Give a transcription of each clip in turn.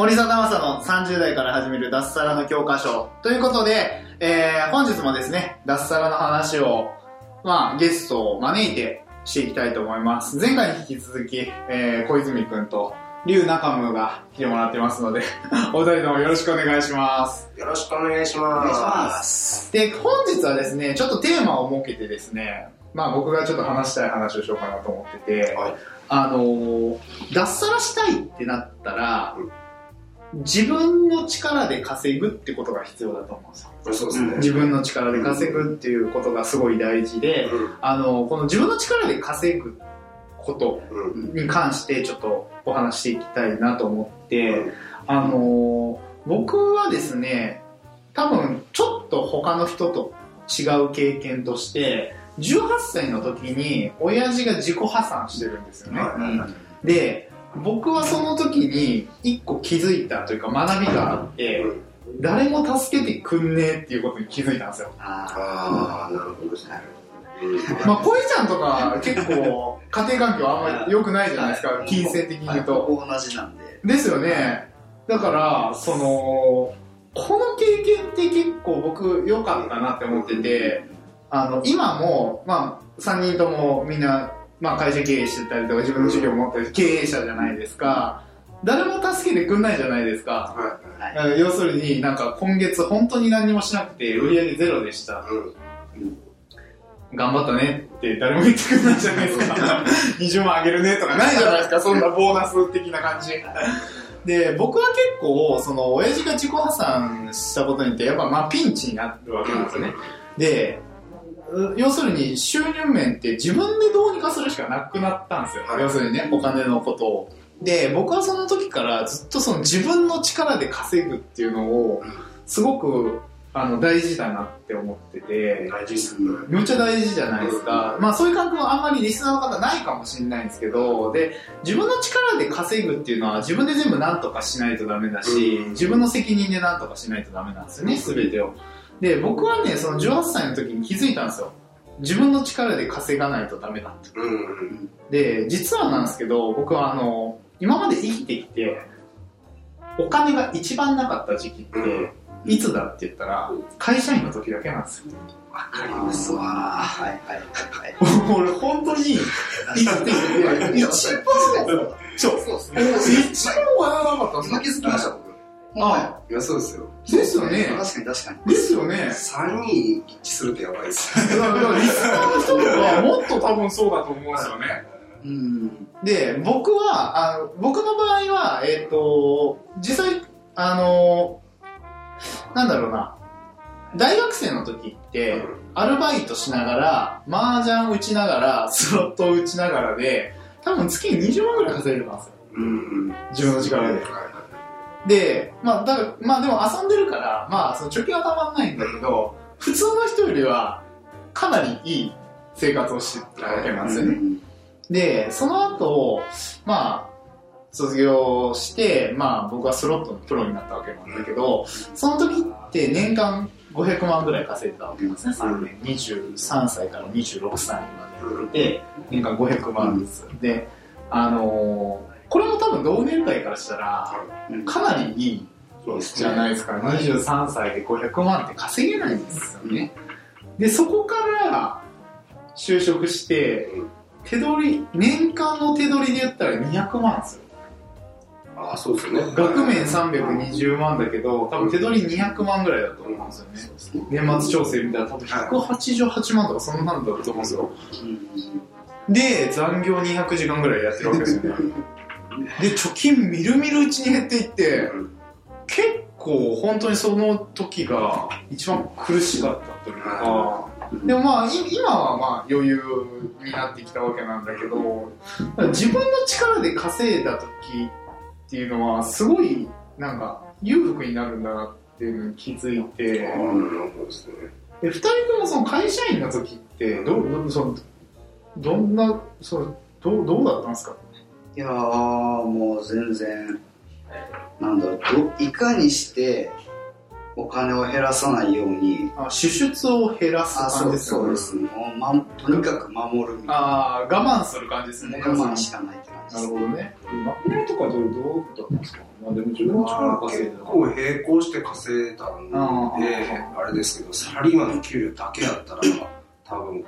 森貞正の30代から始める脱サラの教科書ということで、えー、本日もですね、脱サラの話を、まあ、ゲストを招いてしていきたいと思います。前回に引き続き、えー、小泉くんと、龍中夢が来てもらってますので、お二人ともよろしくお願いします。よろしくお願いします。お願いします。で、本日はですね、ちょっとテーマを設けてですね、まあ僕がちょっと話したい話をしようかなと思ってて、はいあのー脱サラしたいってなったら、自分の力で稼ぐってことが必要だと思うんですよ。そうですね。自分の力で稼ぐっていうことがすごい大事で、うんあの、この自分の力で稼ぐことうんに関してちょっとお話していきたいなと思って、うんあの、僕はですね、多分ちょっと他の人と違う経験として、18歳の時に親父が自己破産してるんですよね。はいで、僕はその時に一個気づいたというか学びがあって、誰も助けてくんねえっていうことに気づいたんですよ。あああ、なるほどですね。まあ、恋ちゃんとか結構家庭環境あんまり良くないじゃないですか、金銭的に言うと。同じなんで。ですよね。だから、その、この経験って結構僕良かったなって思ってて、あの、今も、まあ、3人ともみんな、まあ、会社経営してたりとか自分の事業を持ってる経営者じゃないですか。誰も助けてくんないじゃないですか。はうん要するになんか今月本当に何もしなくて売り上げゼロでした。い。うん。頑張ったねって誰も言ってくれないじゃないですか。20万あげるねとかないじゃないですか、そんなボーナス的な感じ。で、僕は結構、その、親父が自己破産したことによって、やっぱまあピンチになるわけなんですよね。で、う要するに収入面って自分でどうにかするしかなくなったんですよ。はい要するにね、お金のことを。で、僕はその時からずっとその自分の力で稼ぐっていうのを、すごく、あの、大事だなって思ってて、大事ですね。めっちゃ大事じゃないですか。まあそういう感覚はあんまりリスナーの方ないかもしれないんですけど、で、自分の力で稼ぐっていうのは自分で全部何とかしないとダメだし、うん自分の責任で何とかしないとダメなんですよね、すべてを。で、僕はね、その18歳の時に気づいたんですよ。自分の力で稼がないとダメだって。うん。で、実はなんですけど、僕はあの、今まで生きてきて、お金が一番なかった時期って、うんいつだって言ったら、会社員の時だけなんですよ。わかりますわ。はいはいはい 俺本当に生きてきて、一番、そう、そうですね。一番笑わなかったんですよ今気づきました、僕。あいや、そうですよ。ですよね。確かに確かに。ですよね。3人一致するってやばいです。だから、リスナーの人とかもっと多分そうだと思うんですよね。うん。で、僕は、あの、僕の場合は、えっ、と、実際、あの、なんだろうな、大学生の時って、アルバイトしながら、麻雀打ちながら、スロット打ちながらで、多分月に20万ぐらい稼いでたんですよ。うん。自分の力で。で、まあ、だから、まあでも遊んでるから、まあ、その貯金はたまんないんだけど、普通の人よりは、かなりいい生活をしてたわけなんですよね。で、その後、まあ、卒業して、まあ僕はスロットのプロになったわけなんだけど、その時って年間500万ぐらい稼いでたわけなんですね、3年。23歳から26歳までで、年間500万ずつ。で、あのーこれも多分同年代からしたら、かなりいいじゃないですか。23歳で500万って稼げないんですよね。で、そこから就職して、手取り、年間の手取りで言ったら200万ですよ。ああ、そうですよね。額面320万だけど、多分手取り200万ぐらいだと思うんですよね。年末調整みたいな多分188万とかそんなんだと思うんですよ。で、残業200時間ぐらいやってるわけですよね。で、貯金みるみるうちに減っていって、結構本当にその時が一番苦しかったというか、でもまあい今はまあ余裕になってきたわけなんだけど、自分の力で稼いだ時っていうのはすごいなんか裕福になるんだなっていうのに気づいて、ですね。で二人ともその会社員の時ってどうどそのどんなそのどうどうだったんですか？いやー、もう全然、なんだろう、どいかにしてお金を減らさないように、あ支出を減らすあ、そう感じですか？そうです。もう、ま、とにかく守るみたいな。ああ我慢する感じですね我慢しかないって感じなです。るほどねまとめとかどうどうだったんですか？まあでも自分の力まあ稼いで結構並行して稼いだんで、あれですけど、サラリーマンの給料だけやったら、多分、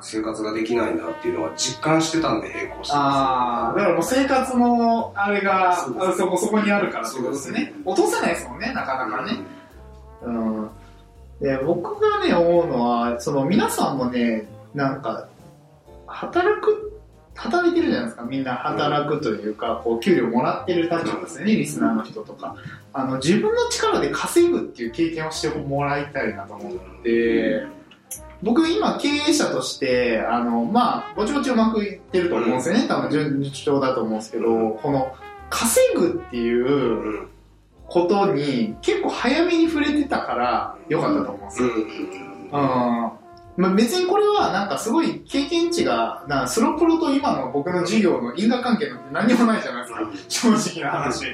生活ができないなっていうのは実感してたんで並行してああだからもう生活のあれがそこそこにあるからってことですね。落とせないですもんねなかなかね。うん。で僕がね思うのはその皆さんもねなんか働く働いてるじゃないですか。みんな働くというか、こう給料もらってる立場ですよねリスナーの人とか。あの自分の力で稼ぐっていう経験をしてもらいたいなと思って僕今経営者としてあのまあぼちぼちうまくいってると思うんですよね。多分順調だと思うんですけどこの稼ぐっていううん。ことに結構早めに触れてたから良かったと思うんですよ。うん。まあ、別にこれはなんかすごい経験値がなスロプロと今の僕の事業の因果関係なんて何もないじゃないですか。正直な話、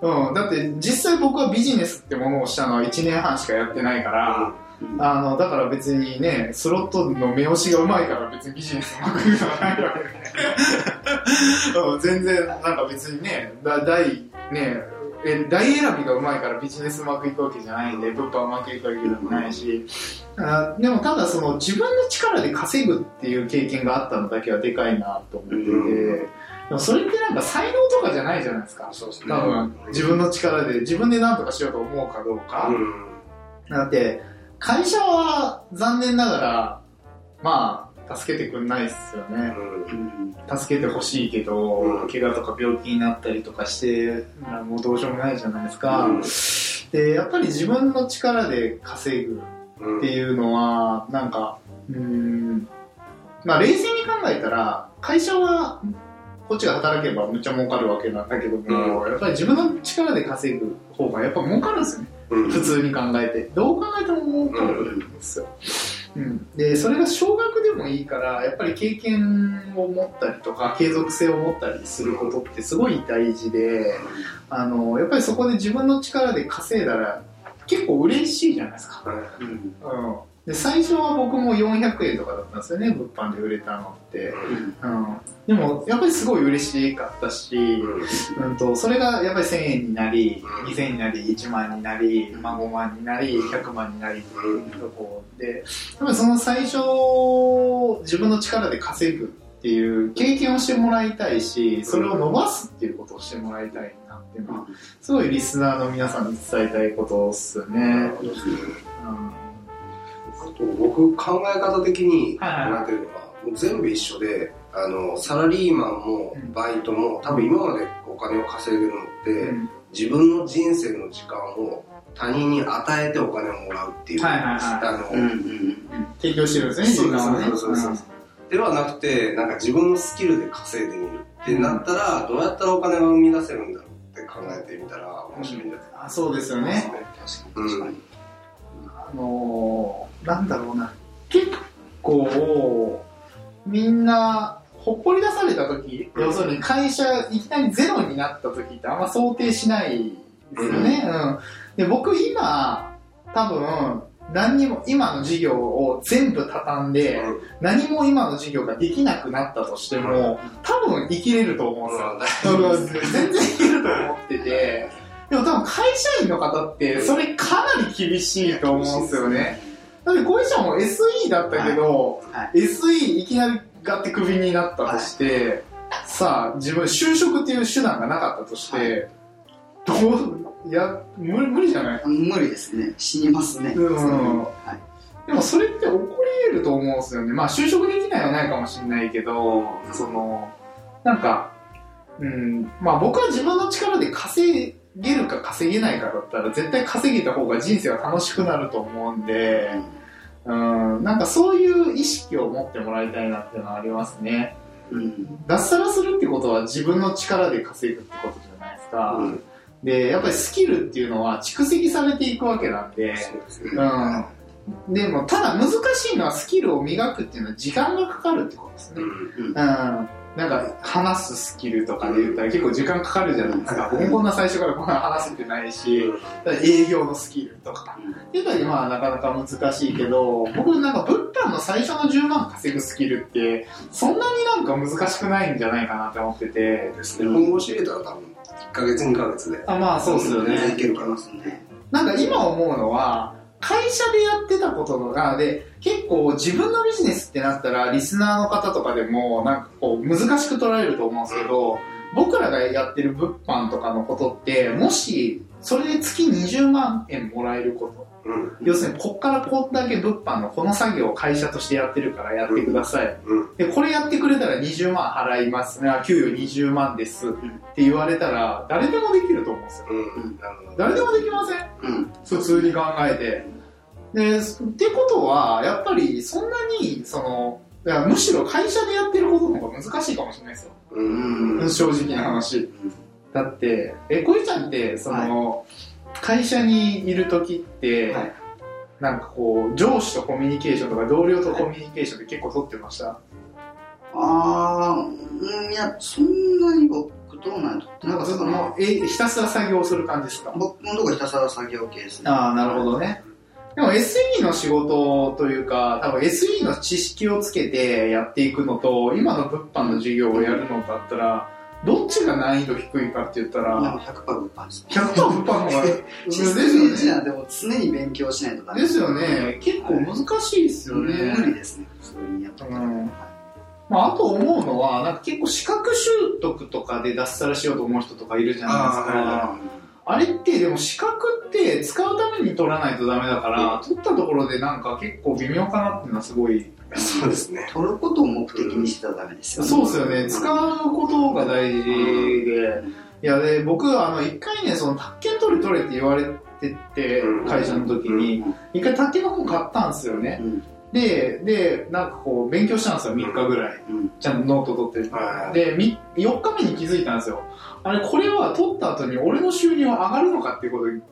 うん、だって実際僕はビジネスってものをしたのは1年半しかやってないから、あのだから別にねスロットの目押しがうまいから別にビジネスうまくいくのはないわけで、うん、全然なんか別にねだ大ねえ大選びがうまいからビジネスうまくいくわけじゃないんで物販うまくいくわけでもないし、あでもただその自分の力で稼ぐっていう経験があったのだけはでかいなと思ってて、うん。でもそれってなんか才能とかじゃないじゃないですか。そうですね。多分自分の力で自分で何とかしようと思うかどうか、うん。だって会社は残念ながらまあ助けてくんないっすよね。うん。助けてほしいけど、うん。怪我とか病気になったりとかしてもうどうしようもないじゃないですか、うん。でやっぱり自分の力で稼ぐうんっていうのはなんかうーん。まあ冷静に考えたら会社はこっちが働けばむっちゃ儲かるわけなんだけども、やっぱり自分の力で稼ぐ方がやっぱ儲かるんですよね。うん。普通に考えて。どう考えても儲かるんですよ、うん、でそれが少額でもいいからやっぱり経験を持ったりとか継続性を持ったりすることってすごい大事であのやっぱりそこで自分の力で稼いだら結構嬉しいじゃないですか。うんうん、で最初は僕も400円とかだったんですよね物販で売れたのって、うん、でもやっぱりすごい嬉しかったし、うん、とそれがやっぱり1000円になりうん2000円になり1万になり、まあ、5万になり100万になりっていうところでやっぱりその最初自分の力で稼ぐっていう経験をしてもらいたいしそれを伸ばすっていうことをしてもらいたいなっていうのはすごいリスナーの皆さんに伝えたいことっすよね。そうですね。うん僕考え方的に考はいはい。えてるのはもう全部一緒であのサラリーマンもうん。バイトも多分今までお金を稼いでるのって、うん。自分の人生の時間を他人に与えてお金をもらうっていう、はいはいはい。あの、うんうん提供してるんですね、時そうです間をね。そうですそうです。ではなくてなんか自分のスキルで稼いでみるってなったら、どうやったらお金が生み出せるんだろうって考えてみたら面白いんじゃないあそうですよね。確かに確かに。あのー、なんだろうな。結構、みんな、ほっぽり出された時、うん要するに会社いきなりゼロになった時ってあんま想定しないですよね。うん。で、僕今、多分、何にも、今の事業を全部畳んで、何も今の事業ができなくなったとしても、多分生きれると思うんですよ。うん全然いけると思ってて、でも多分会社員の方って、それかなり厳しいと思うんですよね。だって、小石ちゃんも SE だったけど、は SE い。きなりがってクビになったとして、さあ、自分、就職っていう手段がなかったとして、どう、いや、無理無理じゃない？無理ですね。死にますね。うん。はい。でもそれって起こり得ると思うんですよね。まあ就職できないはないかもしれないけど、その、なんか、うん、まあ僕は自分の力で稼げるか稼げないかだったら絶対稼げた方が人生は楽しくなると思うんで、うん、なんかそういう意識を持ってもらいたいなっていうのはありますね。うん。脱サラするってことは自分の力で稼ぐってことじゃないですか。うんで、やっぱりスキルっていうのは蓄積されていくわけなんで。うん。でも、ただ難しいのはスキルを磨くっていうのは時間がかかるってことですね。うんうん。なんか、話すスキルとかで言ったら結構時間かかるじゃないですか。僕もこんな最初からこんな話せてないし、営業のスキルとか。やっぱりまあなかなか難しいけど、僕なんか物販の最初の10万稼ぐスキルって、そんなになんか難しくないんじゃないかなって思ってて。ですね。本腰入れたら多分、1ヶ月、2ヶ月で。あまあそうですよね。いけるかな。ね。なんか今思うのは、会社でやってたこととかで、結構自分のビジネスってなったら、リスナーの方とかでも、なんかこう難しく捉えると思うんですけど、僕らがやってる物販とかのことって、もし、それで月20万円もらえること。うん。要するに、こっからこんだけ物販のこの作業を会社としてやってるからやってください。うん。で、これやってくれたら20万払います給与20万です。って言われたら、誰でもできると思うんですよ。誰でもできません。普通に考えて。で、ってことは、やっぱりそんなに、その、いやむしろ会社でやってることの方が難しいかもしれないですよ。うん。正直な話。だって、え、こいちゃんって、その、会社にいる時って、はいなんかこう、上司とコミュニケーションとか同僚とコミュニケーションって結構取ってました？あー、うん、いや、そんなに僕どうなんやなんかちょっともう、え、ひたすら作業する感じですか？僕のとこひたすら作業系ですね。ああ、なるほどね。でも SE の仕事というか、多分 SE の知識をつけてやっていくのと、今の物販の授業をやるのだったら、どっちが難易度低いかって言ったら、100%物販です。100%物販の方が、システムエンジニでも常に勉強しないとダメですよね。結構難しいですよ無理ね。ですね。普通にやってうんまあ、あと思うのは、なんか結構資格習得とかで脱サラしようと思う人とかいるじゃないですか。あれって、でも資格って使うために取らないとダメだから、取ったところでなんか結構微妙かなっていうのはすごい。そうですね。取ることを目的にしてたらダメですよね。そうですよね。使うことが大事で。いや、で、僕、あの、一回ね、その、宅建取れ取れって言われててう、ん会社の時に、一回宅建の本買ったんですよね。うんで、で、なんかこう、勉強したんですよ、3日ぐらい。うんちゃんとノート取って。はいで、み4日目に気づいたんですよ。あれ、これは取った後に俺の収入は上がるのかっていうことに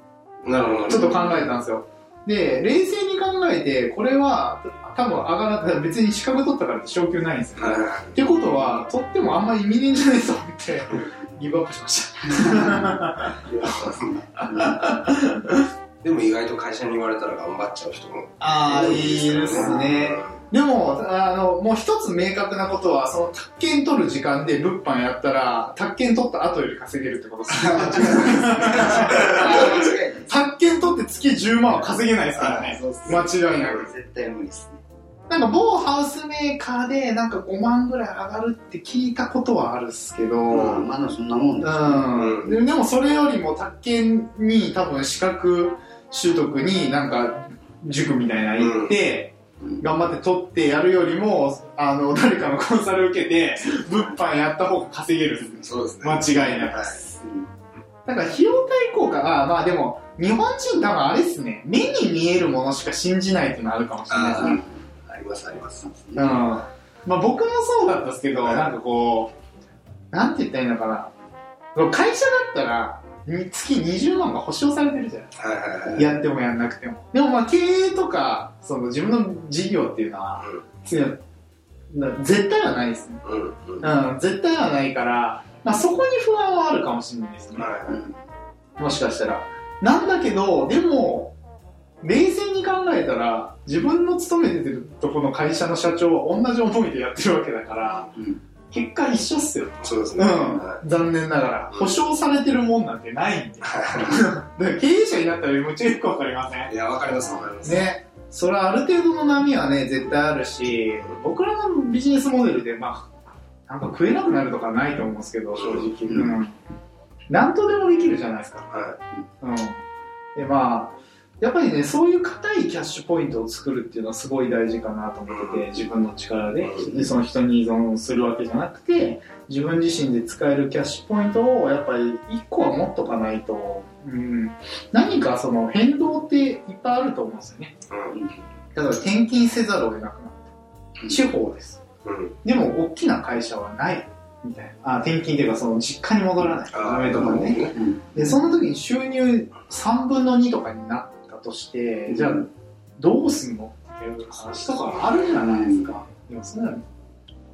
なるほど。ちょっと考えたんですよ。で、冷静に考えて、これは多分上がら別に資格取ったからって昇給ないんですよ。ってことは、取ってもあんまり意味ねえんじゃないと思って、ギブアップしました。でも意外と会社に言われたら頑張っちゃう人もああ、多いいですね。でも、あの、もう一つ明確なことは、その、宅建取る時間で物販やったら、宅建取った後より稼げるってことですね。宅建取って月10万は稼げないですからね。間違いなく。絶対無理ですね。なんか某ハウスメーカーでなんか5万ぐらい上がるって聞いたことはあるっすけど、まあ、まだそんなもんです。うん、ででもそれよりも宅建に多分資格習得になんか塾みたいなの行って、うん頑張って取ってやるよりもあの 誰かのコンサル受けて物販やった方が稼げる。そうですね。間違いなく。はいだから費用対効果がまあでも日本人多分あれっすね。目に見えるものしか信じないっていうのはあるかもしれないですね。ありますあります。うん。まあ僕もそうだったんですけど、はい。なんかこう、なんて言ったらいいのかな。会社だったら、に月20万が保証されてるじゃないですか。はいはいはい。やってもやんなくても。でもまあ経営とか、その自分の事業っていうのは、強いな絶対はないですね。うんうん。うん、絶対はないから、まあそこに不安はあるかもしれないですね。はもしかしたら。なんだけど、でも、冷静に考えたら、自分の勤めてるとこの会社の社長は同じ思いでやってるわけだから、うん結果一緒っすよ。い。そうですね。うんは。残念ながら。保証されてるもんなんてないんで。だから経営者になったらめっちゃよくわかりません？い。いや、わかりますわかります。ね。それはある程度の波はね、絶対あるし、僕らのビジネスモデルで、まあ、なんか食えなくなるとかないと思うんですけど、正直。ううん。なんとでもできるじゃないですか。はうん。で、まあ、やっぱりね、そういう硬いキャッシュポイントを作るっていうのはすごい大事かなと思ってて、自分の力でその人に依存するわけじゃなくて、自分自身で使えるキャッシュポイントをやっぱり一個は持っとかないと、うん、何かその変動っていっぱいあると思うんですよね。い。例えば転勤せざるを得なくなった。地方です。でも大きな会社はない。みたいな。あ、転勤っていうか、その実家に戻らないとダメとかね。ね。で、その時に収入3分の2とかになったとして、じゃあ、どうすんのっていう話とかあるじゃないですか。でもそ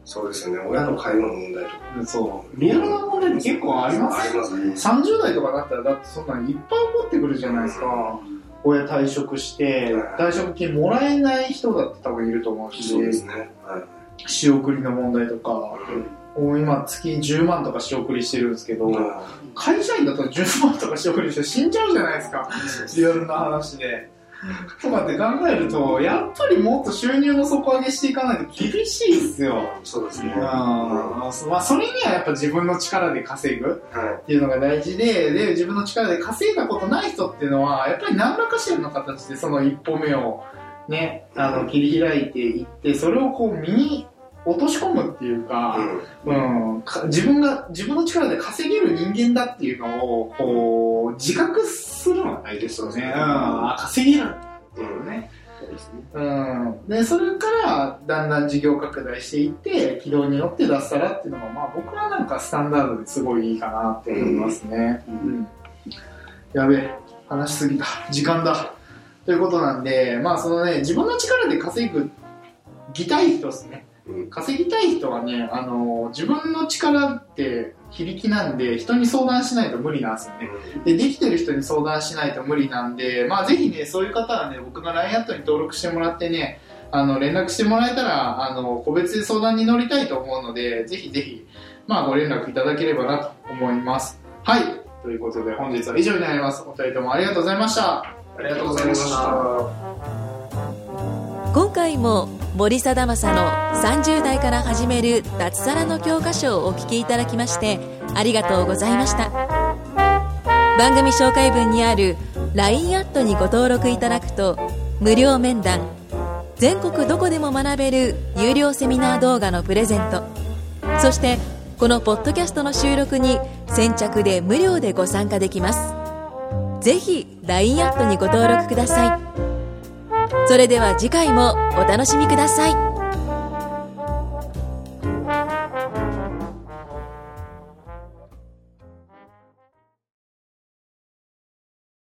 そうですよね。親の介護の問題とか。そう。リアルな問題って結構ありますありますね。30代とかだったら、だってそんなのいっぱい起こってくるじゃないですか。親退職して、退職金もらえない人だって多分いると思うし、そうですね。はい。仕送りの問題とか、もう今月10万とか仕送りしてるんですけど、会社員だと10万とか仕送りして死んじゃうじゃないですか。リアルな話で。とかって考えると、やっぱりもっと収入の底上げしていかないと厳しいっすよ。そうですね。うん。はまあ、それにはやっぱ自分の力で稼ぐ。い。っていうのが大事で、で、自分の力で稼いだことない人っていうのは、やっぱり何らかしらの形でその一歩目をね、あの、切り開いていって、それをこう身に落とし込むっていうか、うん、か自分が、自分の力で稼げる人間だっていうのを、こう、自覚するのが大事ですよね。うん、あ、稼げるんだっていうね。そうですね。うん。で、それから、だんだん事業拡大していって、軌道に乗って脱サラっていうのが、まあ僕はなんかスタンダードですごいいいかなって思いますね。ううんん。やべえ、話しすぎた。時間だ。ということなんで、まあそのね、自分の力で稼ぐ、ぎたい人ですね。うん稼ぎたい人はね、あの、自分の力って非力なんで、人に相談しないと無理なんですよね。で、できてる人に相談しないと無理なんで、まあぜひね、そういう方はね、僕の LINE アットに登録してもらってね、あの、連絡してもらえたら、あの、個別で相談に乗りたいと思うので、ぜひぜひ、まあご連絡いただければなと思います。はい。ということで、本日は以上になります。お二人ともありがとうございました。ありがとうございました。今回も森貞正の30代から始める脱サラの教科書をお聞きいただきましてありがとうございました。番組紹介文にある LINE アットにご登録いただくと無料面談全国どこでも学べる有料セミナー動画のプレゼントそしてこのポッドキャストの収録に先着で無料でご参加できます。ぜひ LINE アットにご登録ください。それでは次回もお楽しみください。